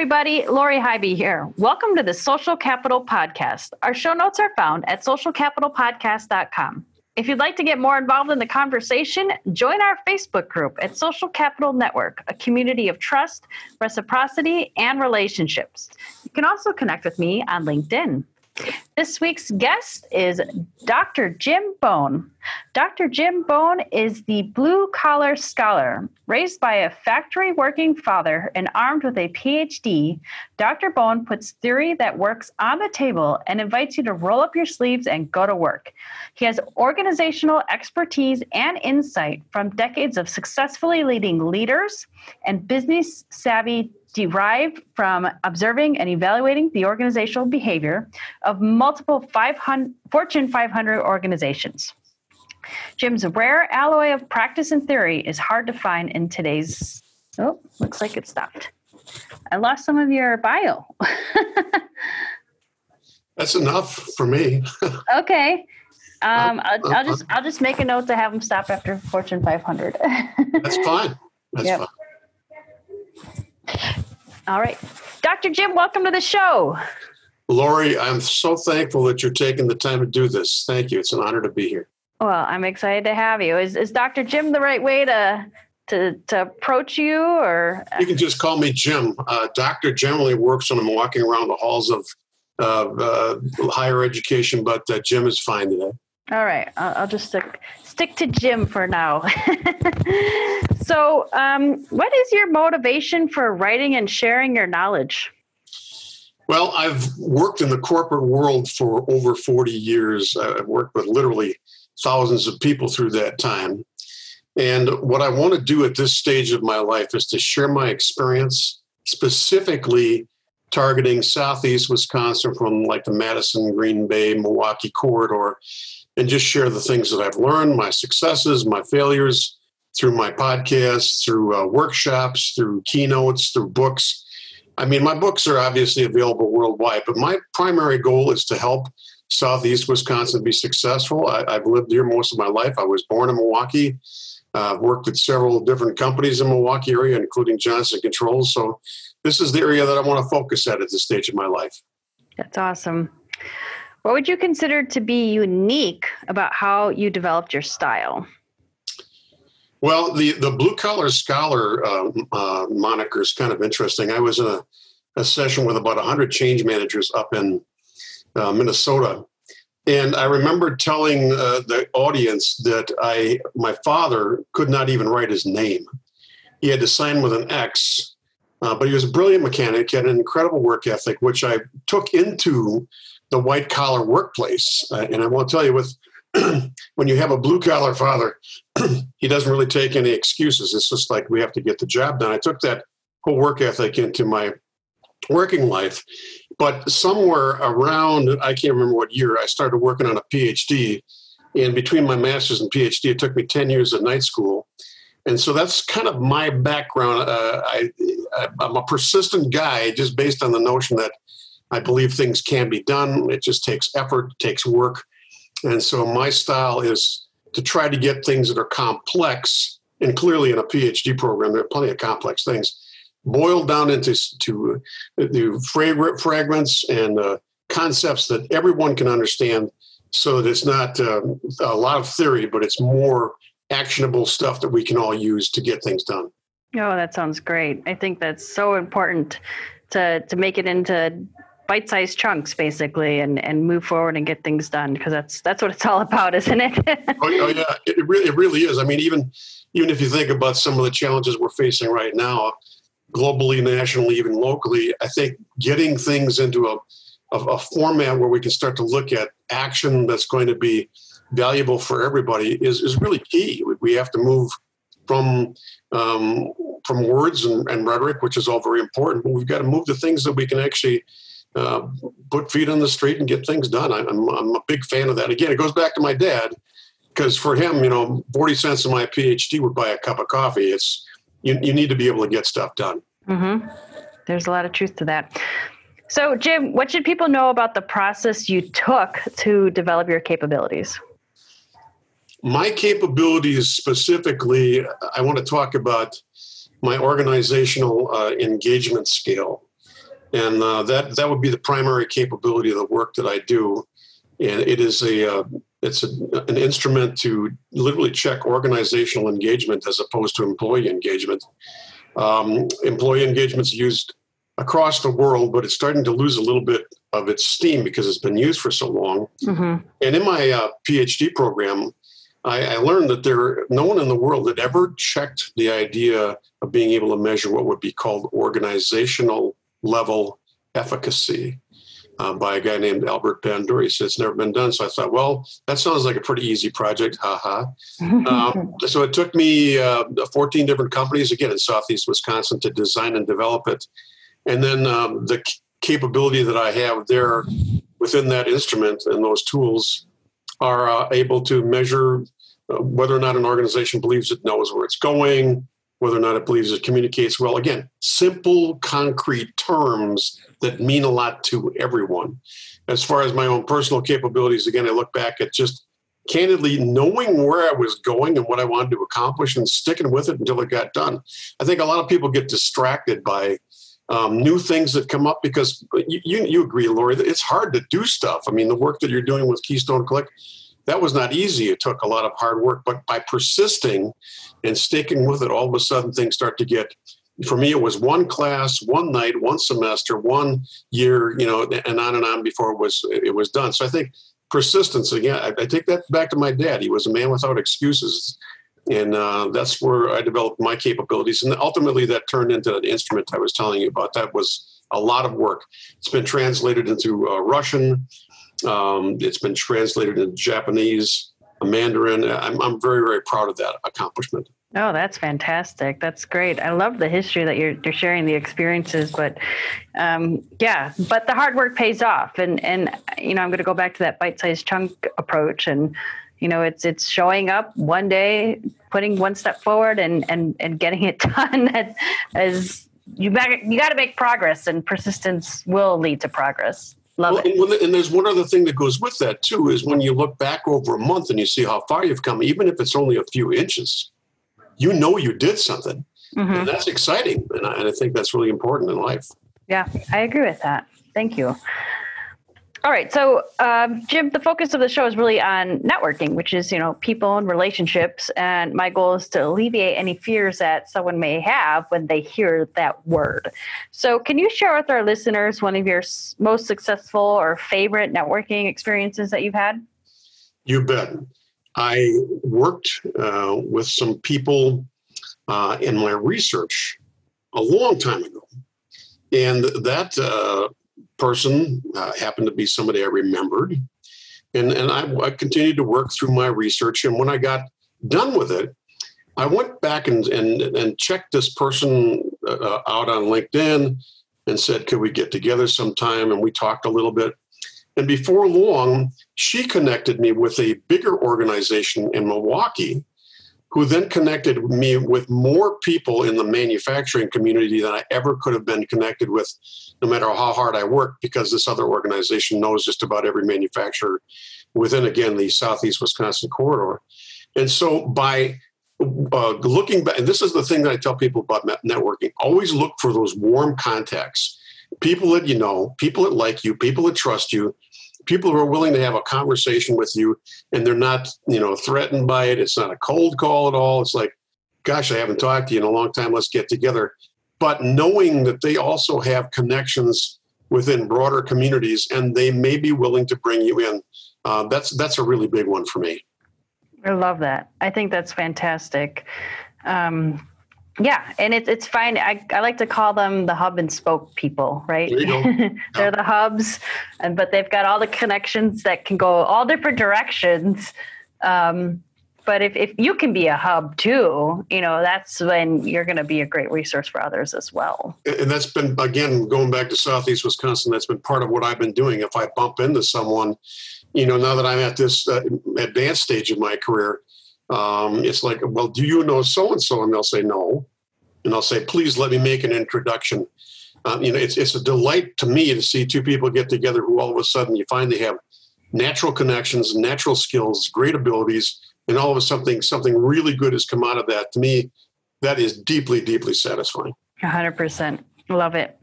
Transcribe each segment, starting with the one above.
Everybody, Lori Highby here. Welcome to the Social Capital Podcast. Our show notes are found at socialcapitalpodcast.com. If you'd like to get more involved in the conversation, join our Facebook group at Social Capital Network, a community of trust, reciprocity, and relationships. You can also connect with me on LinkedIn. This week's guest is Dr. Jim Bohn. Dr. Jim Bohn is the blue collar scholar. Raised by a factory working father and armed with a PhD, Dr. Bohn puts theory that works on the table and invites you to roll up your sleeves and go to work. He has organizational expertise and insight from decades of successfully leading leaders and business savvy derived from observing and evaluating the organizational behavior of multiple 500, Fortune 500 organizations. Jim's rare alloy of practice and theory is hard to find in today's. Oh, looks like it stopped. I lost some of your bio. That's enough for me. okay. Um, I'll, I'll, just I'll just make a note to have them stop after Fortune 500. That's fine. That's yep. fine. All right. Dr. Jim, welcome to the show. Lori, I'm so thankful that you're taking the time to do this. Thank you. It's an honor to be here. Well, I'm excited to have you. Is, is Dr. Jim the right way to, to, to approach you or? You can just call me Jim. Uh, doctor generally works when I'm walking around the halls of uh, uh, higher education, but uh, Jim is fine today. All right, I'll, I'll just stick stick to Jim for now. so, um, what is your motivation for writing and sharing your knowledge? Well, I've worked in the corporate world for over 40 years. I've worked with literally thousands of people through that time. And what I want to do at this stage of my life is to share my experience, specifically targeting Southeast Wisconsin from like the Madison, Green Bay, Milwaukee corridor and just share the things that I've learned, my successes, my failures through my podcasts, through uh, workshops, through keynotes, through books. I mean, my books are obviously available worldwide, but my primary goal is to help Southeast Wisconsin be successful. I, have lived here most of my life. I was born in Milwaukee. Uh, I've worked at several different companies in Milwaukee area, including Johnson Controls. So this is the area that I want to focus at at this stage of my life. That's awesome. What would you consider to be unique about how you developed your style? Well, the, the blue collar scholar uh, uh, moniker is kind of interesting. I was in a, a session with about 100 change managers up in uh, Minnesota. And I remember telling uh, the audience that I, my father could not even write his name. He had to sign with an X, uh, but he was a brilliant mechanic, had an incredible work ethic, which I took into the white collar workplace. Uh, and I to tell you, with when you have a blue collar father, he doesn't really take any excuses. It's just like we have to get the job done. I took that whole work ethic into my working life, but somewhere around I can't remember what year I started working on a PhD. And between my master's and PhD, it took me ten years at night school. And so that's kind of my background. Uh, I, I'm a persistent guy, just based on the notion that I believe things can be done. It just takes effort, takes work. And so my style is to try to get things that are complex, and clearly in a PhD program, there are plenty of complex things, boiled down into to, the fragments and uh, concepts that everyone can understand so that it's not uh, a lot of theory, but it's more actionable stuff that we can all use to get things done. Oh, that sounds great. I think that's so important to to make it into bite-sized chunks basically and and move forward and get things done because that's that's what it's all about isn't it? Oh, oh, yeah. It really, it really is. I mean even even if you think about some of the challenges we're facing right now globally nationally even locally i think getting things into a, a, a format where we can start to look at action that's going to be valuable for everybody is, is really key. We have to move from um, from words and, and rhetoric which is all very important but we've got to move to things that we can actually uh, put feet on the street and get things done. I, I'm, I'm a big fan of that. Again, it goes back to my dad because for him, you know, 40 cents of my PhD would buy a cup of coffee. It's, you, you need to be able to get stuff done. Mm-hmm. There's a lot of truth to that. So, Jim, what should people know about the process you took to develop your capabilities? My capabilities specifically, I want to talk about my organizational uh, engagement scale. And uh, that, that would be the primary capability of the work that I do. And it is a, uh, it's a, an instrument to literally check organizational engagement as opposed to employee engagement. Um, employee engagement is used across the world, but it's starting to lose a little bit of its steam because it's been used for so long. Mm-hmm. And in my uh, PhD program, I, I, learned that there no one in the world had ever checked the idea of being able to measure what would be called organizational level efficacy uh, by a guy named Albert Bandura. He said it's never been done. So I thought, well, that sounds like a pretty easy project. Ha um, so it took me uh, 14 different companies, again in Southeast Wisconsin, to design and develop it. And then um, the c- capability that I have there within that instrument and those tools are uh, able to measure uh, whether or not an organization believes it knows where it's going, whether or not it believes it communicates well. Again, simple, concrete terms that mean a lot to everyone. As far as my own personal capabilities, again, I look back at just candidly knowing where I was going and what I wanted to accomplish and sticking with it until it got done. I think a lot of people get distracted by um, new things that come up because you, you, you agree, Lori, it's hard to do stuff. I mean, the work that you're doing with Keystone Click, that was not easy. It took a lot of hard work, but by persisting and sticking with it, all of a sudden things start to get. For me, it was one class, one night, one semester, one year, you know, and on and on before it was it was done. So I think persistence again. I, I take that back to my dad. He was a man without excuses and uh, that's where I developed my capabilities. And ultimately, that turned into an instrument I was telling you about. That was a lot of work. It's been translated into uh, Russian. Um, it's been translated into Japanese, Mandarin. I'm, I'm very, very proud of that accomplishment. Oh, that's fantastic. That's great. I love the history that you're, you're sharing the experiences, but um, yeah, but the hard work pays off. And, and, you know, I'm going to go back to that bite-sized chunk approach and, you know it's it's showing up one day putting one step forward and and and getting it done as, as you you got to make progress and persistence will lead to progress love well, it. and, and there's one other thing that goes with that too is when you look back over a month and you see how far you've come even if it's only a few inches you know you did something. Mm-hmm. and that's exciting and I, and I think that's really important in life. Yeah i agree with that. Thank you all right. So, um, Jim, the focus of the show is really on networking, which is, you know, people and relationships. And my goal is to alleviate any fears that someone may have when they hear that word. So, can you share with our listeners one of your most successful or favorite networking experiences that you've had? You bet. I worked uh, with some people uh, in my research a long time ago. And that uh, person uh, happened to be somebody I remembered. And, and I, I, continued to work through my research. And when I got done with it, I went back and, and, and checked this person uh, uh, out on LinkedIn and said, Could we get together sometime? And we talked a little bit. And before long, she connected me with a bigger organization in Milwaukee who then connected me with more people in the manufacturing community than I ever could have been connected with, no matter how hard I worked, because this other organization knows just about every manufacturer within, again, the Southeast Wisconsin corridor. And so by uh, looking back, and this is the thing that I tell people about networking always look for those warm contacts, people that you know, people that like you, people that trust you, people who are willing to have a conversation with you and they're not, you know, threatened by it. It's not a cold call at all. It's like, gosh, I haven't talked to you in a long time. Let's get together. But knowing that they also have connections within broader communities and they may be willing to bring you in, uh, that's that's a really big one for me. I love that. I think that's fantastic. Um, yeah, and it's it's fine. I, I like to call them the hub and spoke people, right? They're yeah. the hubs, and but they've got all the connections that can go all different directions. Um, but if, if you can be a hub too, you know, that's when you're going to be a great resource for others as well. And that's been, again, going back to Southeast Wisconsin, that's been part of what I've been doing. If I bump into someone, you know, now that I'm at this uh, advanced stage of my career, um, it's like, well, do you know so and so? And they'll say no. And I'll say, please let me make an introduction. Um, you know, it's, it's a delight to me to see two people get together who all of a sudden you find they have natural connections, natural skills, great abilities, and all of a sudden something really good has come out of that. To me, that is deeply, deeply satisfying. 100%. Love it.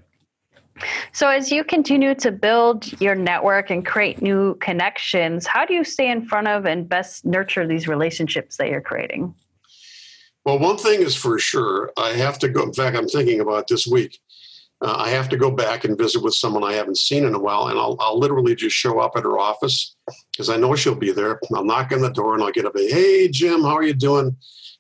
So, as you continue to build your network and create new connections, how do you stay in front of and best nurture these relationships that you're creating? Well, one thing is for sure, I have to go. In fact, I'm thinking about this week. Uh, I have to go back and visit with someone I haven't seen in a while, and I'll, I'll literally just show up at her office because I know she'll be there. I'll knock on the door and I'll get up. Hey, Jim, how are you doing?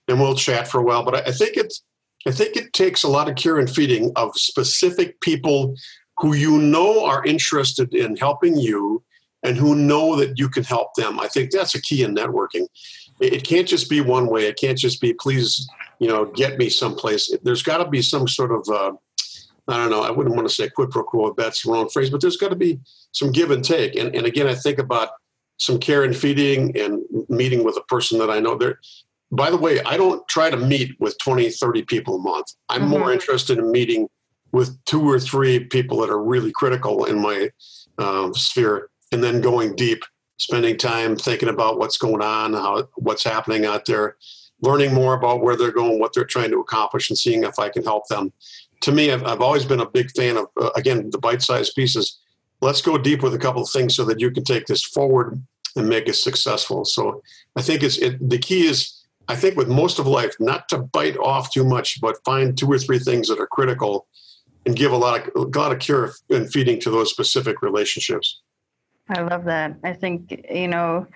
And we'll chat for a while. But I, I think it's I think it takes a lot of care and feeding of specific people who you know are interested in helping you and who know that you can help them. I think that's a key in networking. It can't just be one way. It can't just be, please, you know, get me someplace. There's got to be some sort of, uh, I don't know, I wouldn't want to say quid pro quo, that's the wrong phrase, but there's got to be some give and take. And, and again, I think about some care and feeding and meeting with a person that I know. There, by the way, I don't try to meet with 20, 30 people a month. I'm mm-hmm. more interested in meeting with two or three people that are really critical in my um, sphere and then going deep, spending time thinking about what's going on, how what's happening out there, learning more about where they're going, what they're trying to accomplish, and seeing if I can help them. To me, I've, I've always been a big fan of, uh, again, the bite sized pieces. Let's go deep with a couple of things so that you can take this forward and make it successful. So I think it's it, the key is I think with most of life, not to bite off too much, but find two or three things that are critical and give a lot of a lot of care and feeding to those specific relationships. I love that. I think you know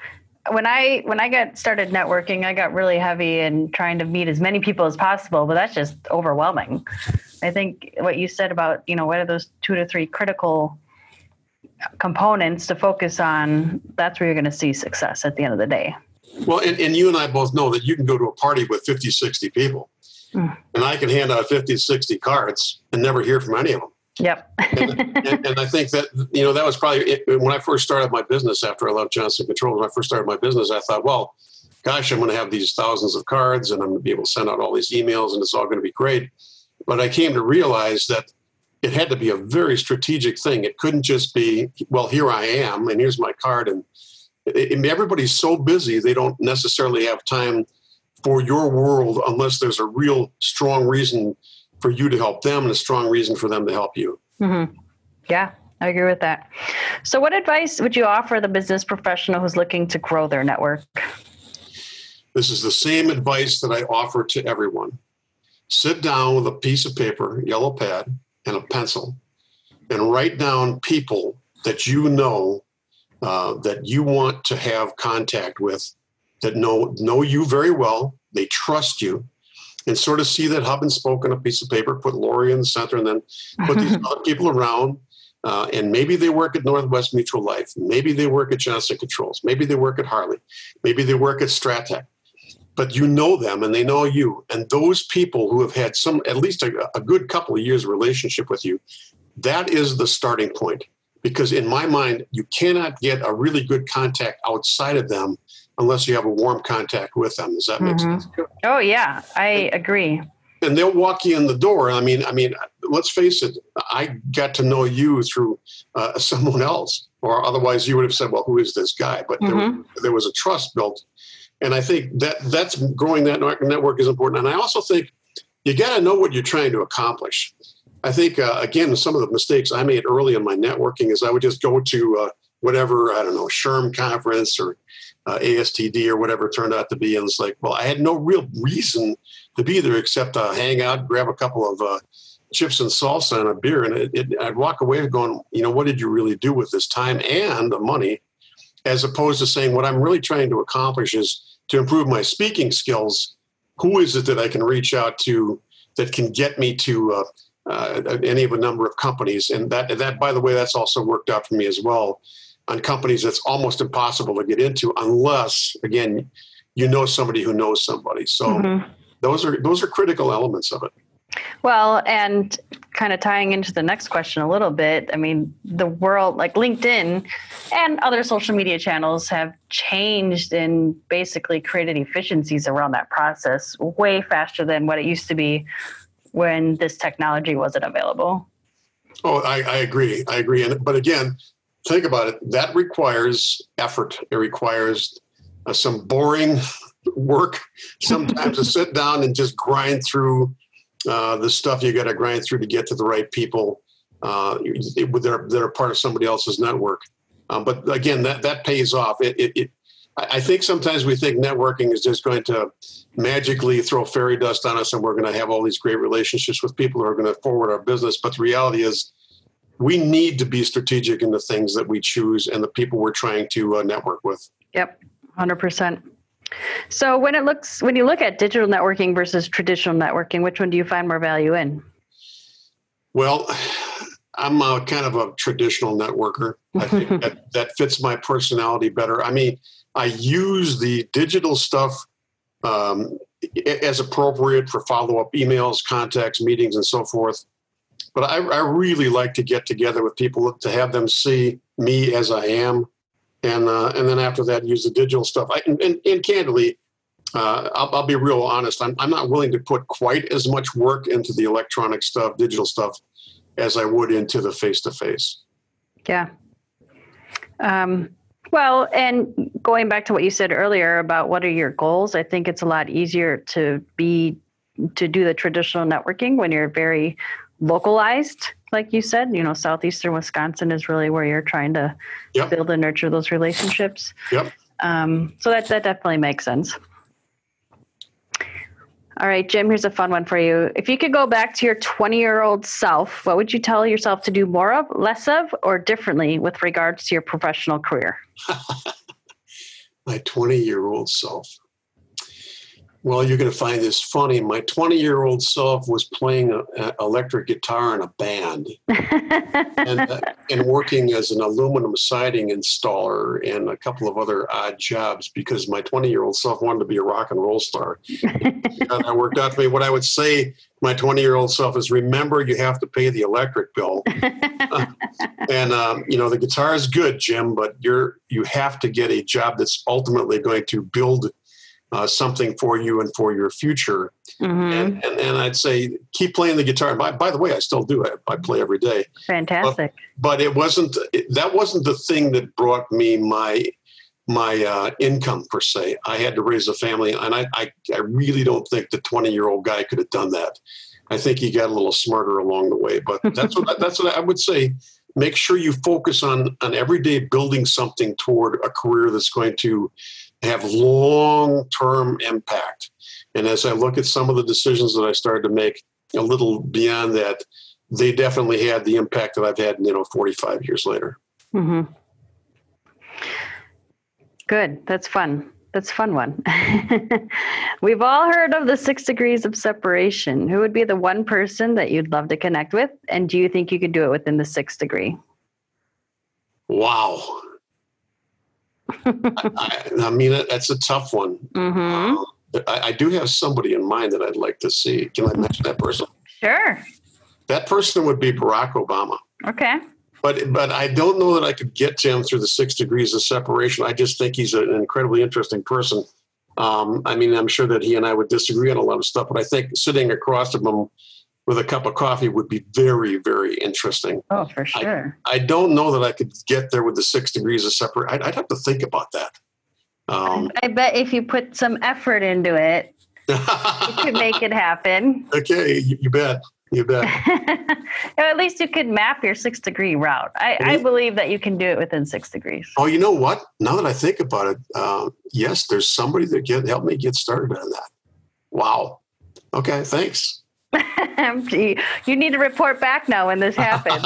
when I when I got started networking, I got really heavy in trying to meet as many people as possible, but that's just overwhelming. I think what you said about you know what are those two to three critical components to focus on that's where you're going to see success at the end of the day well, and, and you and I both know that you can go to a party with 50, 60 people, mm. and I can hand out 50, 60 cards and never hear from any of them. Yep. and, and, and, I think that, you know, that was probably it, when I first started my business after I left Johnson Controls. When I first started my business, I thought, well, gosh, I'm going to have these thousands of cards and I'm going to be able to send out all these emails and it's all going to be great. But I came to realize that it had to be a very strategic thing. It couldn't just be, well, here I am and here's my card and everybody's so busy they don't necessarily have time for your world unless there's a real strong reason for you to help them and a strong reason for them to help you. Mm-hmm. Yeah, I agree with that. So, what advice would you offer the business professional who's looking to grow their network? This is the same advice that I offer to everyone. Sit down with a piece of paper, yellow pad, and a pencil, and write down people that you know uh, that you want to have contact with that know know you very well, they trust you, and sort of see that hub and spoke on a piece of paper, put Lori in the center, and then put these other people around. Uh, and maybe they work at Northwest Mutual Life. Maybe they work at Johnson Controls. Maybe they work at Harley. Maybe they work at Strattec. But you know them and they know you. And those people who have had some, at least a, a good couple of years relationship with you, that is the starting point because in my mind you cannot get a really good contact outside of them unless you have a warm contact with them. Does that make mm-hmm. sense? Oh yeah. I agree. and they'll walk you in the door. I mean i mean let's face it i got to know you through uh, someone else or otherwise you would have said well who is this guy? But mm-hmm. there, there was a trust built. And i think that that's growing that network is important. And i also think you got to know what you're trying to accomplish I think uh, again some of the mistakes I made early in my networking is I would just go to uh, whatever I don't know SHRM conference or uh, ASTD or whatever it turned out to be, and it's like, well, I had no real reason to be there except to hang out, grab a couple of uh, chips and salsa and a beer, and it, it, I'd walk away going, you know, what did you really do with this time and the money, as opposed to saying what I'm really trying to accomplish is to improve my speaking skills. Who is it that I can reach out to that can get me to uh, any of a number of companies. And that, that, by the way, that's also worked out for me as well on companies that's almost impossible to get into unless, again, you know somebody who knows somebody. So mm-hmm. those are those are critical elements of it. Well, and kind of tying into the next question a little bit, I mean, the world like LinkedIn and other social media channels have changed and basically created efficiencies around that process way faster than what it used to be when this technology wasn't available. Oh, I, I agree. I agree. And but again, think about it. That requires effort. It requires uh, some boring work sometimes to sit down and just grind through uh, the stuff you got to grind through to get to the right people uh, that, are, that are part of somebody else's network. Um, but again, that, that pays off. It, it, it, I think sometimes we think networking is just going to magically throw fairy dust on us and we're going to have all these great relationships with people who are going to forward our business. But the reality is, we need to be strategic in the things that we choose and the people we're trying to uh, network with. Yep, 100%. So when it looks when you look at digital networking versus traditional networking, which one do you find more value in? Well, I'm a kind of a traditional networker. I think that, that fits my personality better. I mean, I use the digital stuff um, as appropriate for follow up emails, contacts, meetings, and so forth. But I, I, really like to get together with people to have them see me as I am, and uh, and then after that use the digital stuff. I, and, and, and candidly, uh, I'll, I'll, be real honest. I'm, I'm not willing to put quite as much work into the electronic stuff, digital stuff, as I would into the face to face. Yeah. Um, well, and going back to what you said earlier about what are your goals, I think it's a lot easier to be to do the traditional networking when you're very localized like you said, you know, southeastern Wisconsin is really where you're trying to yep. build and nurture those relationships. Yep. Um, so that that definitely makes sense. All right, Jim, here's a fun one for you. If you could go back to your 20 year old self, what would you tell yourself to do more of, less of, or differently with regards to your professional career? My 20 year old self well, you're going to find this funny. My 20 year old self was playing an electric guitar in a band and, uh, and working as an aluminum siding installer and a couple of other odd jobs because my 20 year old self wanted to be a rock and roll star. and that worked out for me. What I would say, my 20 year old self, is remember you have to pay the electric bill. and, um, you know, the guitar is good, Jim, but you're, you have to get a job that's ultimately going to build uh, something for you and for your future. Mm-hmm. And, and, and, I'd say keep playing the guitar. By, by the way, I still do it. I play every day. Fantastic. But, but it wasn't it, that wasn't the thing that brought me my my uh, income per se. I had to raise a family, and I, I I really don't think the twenty year old guy could have done that. I think he got a little smarter along the way. But that's what that's what I would say. Make sure you focus on on every day building something toward a career that's going to have long term impact. And as I look at some of the decisions that I started to make a little beyond that, they definitely had the impact that I've had, you know, 45 years later. Mm-hmm. Good. That's fun. That's a fun one. We've all heard of the six degrees of separation. Who would be the one person that you'd love to connect with? And do you think you could do it within the sixth degree? Wow. I, I, mean, that's a tough one. Mm-hmm. Uh, I, I, do have somebody in mind that I'd like to see. Can I mention that person? Sure. That person would be Barack Obama. Okay. But but I don't know that I could get to him through the six degrees of separation. I just think he's an incredibly interesting person. Um, I mean, I'm sure that he and I would disagree on a lot of stuff, but I think sitting across from him with a cup of coffee would be very, very interesting. Oh, for sure. I, I don't know that I could get there with the six degrees of separate. I'd, I'd have to think about that. Um, I, I bet if you put some effort into it, you could make it happen. Okay, you, you bet. You bet. at least you could map your six degree route. I, I, believe that you can do it within six degrees. Oh, you know what? Now that I think about it, uh, yes, there's somebody that can help me get started on that. Wow. Okay, thanks. you need to report back now when this happens.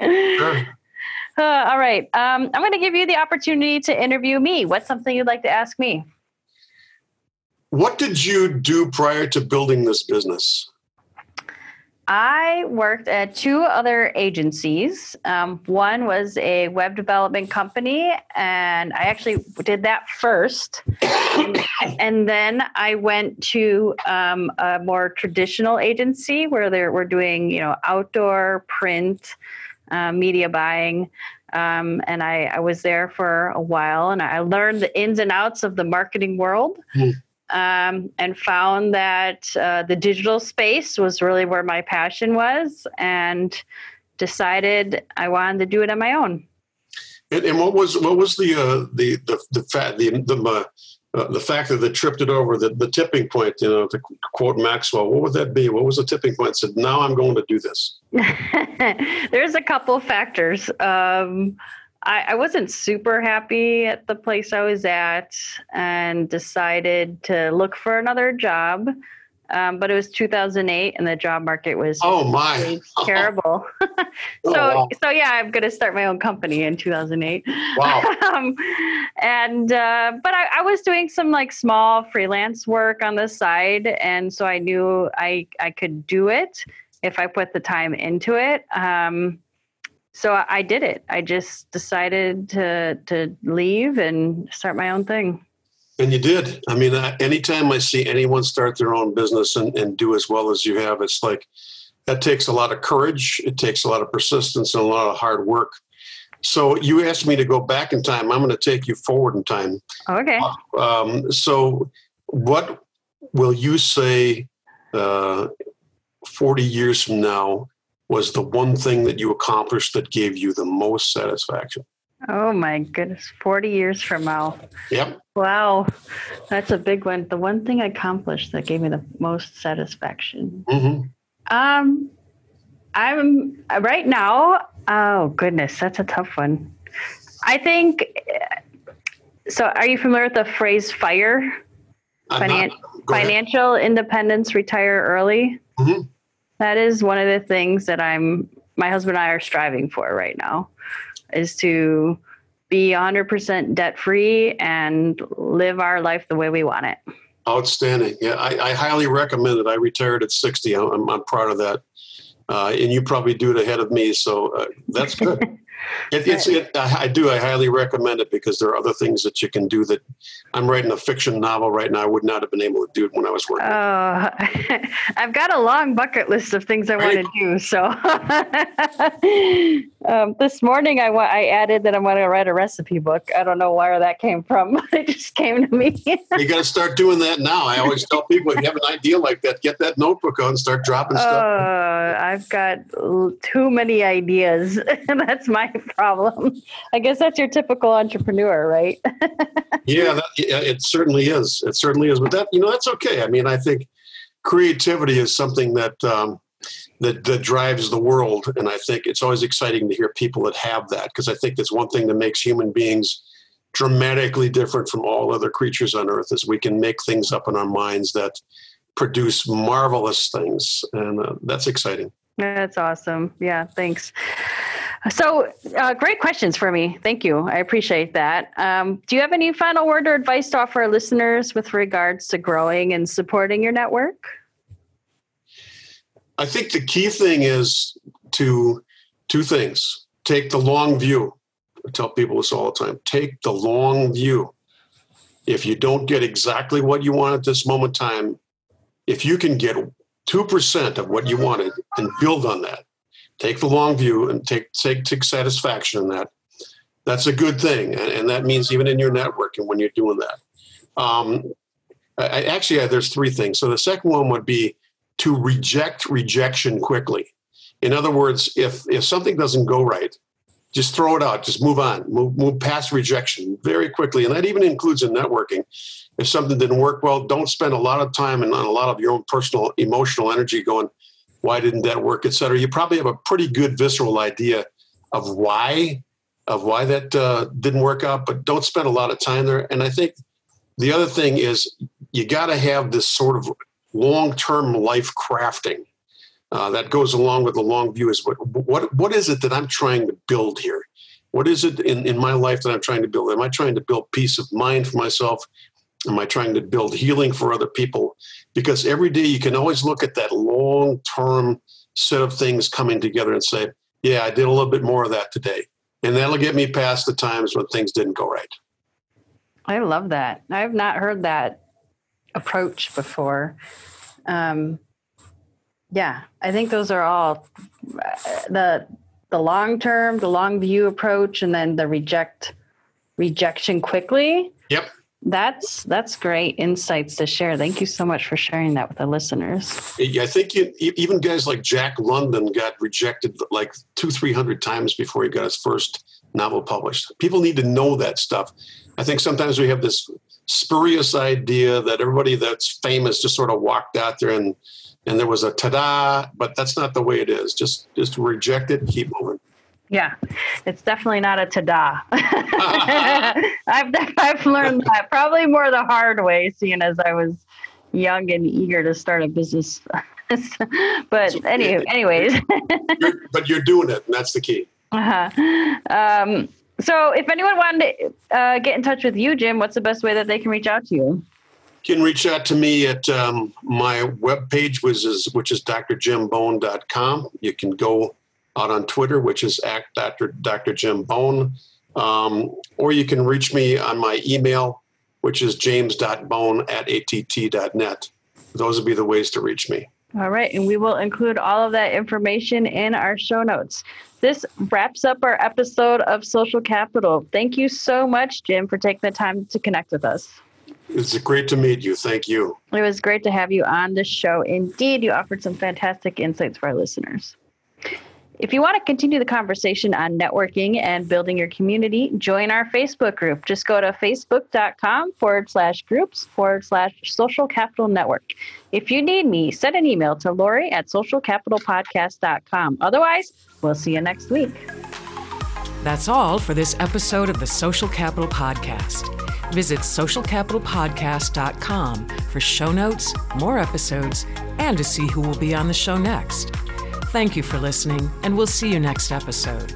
sure. Uh, all right. Um, I'm going to give you the opportunity to interview me. What's something you'd like to ask me? What did you do prior to building this business? I worked at two other agencies. Um, one was a web development company, and I actually did that first. and, then I went to um, a more traditional agency where they were doing, you know, outdoor print, uh, media buying. Um, and I, I, was there for a while and I learned the ins and outs of the marketing world. Mm um, and found that uh, the digital space was really where my passion was and decided I wanted to do it on my own. And, and what was what was the uh, the the the fact the the, uh, uh, the factor that tripped it over the, the tipping point you know to quote maxwell what would that be? What was the tipping point? Said now i'm going to do this. There's a couple factors. Um, I, I wasn't super happy at the place I was at and decided to look for another job. Um, but it was 2008 and the job market was oh my terrible. so oh, wow. so yeah, I'm going to start my own company in 2008. Wow. um, and uh, but I, I, was doing some like small freelance work on the side, and so I knew I I could do it if I put the time into it. Um, so I did it. I just decided to to leave and start my own thing. And you did. I mean, anytime I see anyone start their own business and, and do as well as you have, it's like that takes a lot of courage. It takes a lot of persistence and a lot of hard work. So you asked me to go back in time. I'm going to take you forward in time. Okay. Um, so what will you say uh, 40 years from now was the one thing that you accomplished that gave you the most satisfaction? Oh my goodness, 40 years from now. Yep. Wow. That's a big one. The one thing I accomplished that gave me the most satisfaction. Mm-hmm. Um, I'm right now. Oh goodness, that's a tough one. I think. So, are you familiar with the phrase "fire"? Finan- financial independence, retire early. Mm-hmm that is one of the things that I'm my husband and I are striving for right now is to be 100% debt free and live our life the way we want it. Outstanding. Yeah, I, I highly recommend it. I retired at 60. I'm, I'm proud of that. Uh, and you probably do it ahead of me. So uh, that's good. It, it's it, I do. I highly recommend it because there are other things that you can do. That I'm writing a fiction novel right now. I would not have been able to do it when I was working. Oh, I've got a long bucket list of things I right. want to do. So um, this morning I I added that I'm going to write a recipe book. I don't know where that came from. it just came to me. you got to start doing that now. I always tell people if you have an idea like that, get that notebook on, start dropping stuff. Uh, I've got too many ideas, that's my problem. I guess that's your typical entrepreneur, right? yeah, that, it certainly is. It certainly is. But that you know that's okay. I mean, I think creativity is something that um, that that drives the world, and I think it's always exciting to hear people that have that because I think that's one thing that makes human beings dramatically different from all other creatures on earth is we can make things up in our minds that produce marvelous things and uh, that's exciting that's awesome yeah thanks so, uh, great questions for me. Thank you. I appreciate that. Um, do you have any final word or advice to offer our listeners with regards to growing and supporting your network? I think the key thing is to two things take the long view. I tell people this all the time take the long view. If you don't get exactly what you want at this moment in time, if you can get 2% of what you wanted and build on that, take the long view and take take take satisfaction in that. That's a good thing, and, and that means even in your networking when you're doing that. Um, I, actually, there's three things. So the second one would be to reject rejection quickly. In other words, if if something doesn't go right, just throw it out. Just move on. Move move past rejection very quickly, and that even includes in networking. If something didn't work well, don't spend a lot of time and a lot of your own personal emotional energy going, why didn't that work, et cetera. You probably have a pretty good visceral idea of why of why that uh, didn't work out, but don't spend a lot of time there. And I think the other thing is you got to have this sort of long-term life crafting uh, that goes along with the long view. Is what what what is it that I'm trying to build here? What is it in, in my life that I'm trying to build? Am I trying to build peace of mind for myself? Am I trying to build healing for other people? Because every day you can always look at that long term set of things coming together and say, yeah, I did a little bit more of that today. And that'll get me past the times when things didn't go right. I love that. I've not heard that approach before. Um, yeah, I think those are all uh, the the long term, the long view approach, and then the reject rejection quickly. Yep. That's that's great insights to share. Thank you so much for sharing that with the listeners. I think you, even guys like Jack London got rejected like two, three hundred times before he got his first novel published. People need to know that stuff. I think sometimes we have this spurious idea that everybody that's famous just sort of walked out there and and there was a ta-da, but that's not the way it is. Just just reject it, keep moving. Yeah, it's definitely not a ta-da. I've I've learned that probably more the hard way, seeing as I was young and eager to start a business. but anyway, anyways. you're, but you're doing it, and that's the key. Uh-huh. Um, so, if anyone wanted to uh, get in touch with you, Jim, what's the best way that they can reach out to you? You can reach out to me at um, my webpage, which is, which is drjimbohn.com. You can go out on Twitter, which is at Dr. Dr. Jim Bohn. Um, or you can reach me on my email, which is james.bohn at att.net. Those would be the ways to reach me. All right. And we will include all of that information in our show notes. This wraps up our episode of Social Capital. Thank you so much, Jim, for taking the time to connect with us. It's great to meet you. Thank you. It was great to have you on the show. Indeed, you offered some fantastic insights for our listeners. If you want to continue the conversation on networking and building your community, join our Facebook group. Just go to facebook.com forward slash groups forward slash social capital network. If you need me, send an email to Lori at socialcapitalpodcast.com. Otherwise, we'll see you next week. That's all for this episode of the Social Capital Podcast. Visit socialcapitalpodcast.com for show notes, more episodes, and to see who will be on the show next. Thank you for listening, and we'll see you next episode.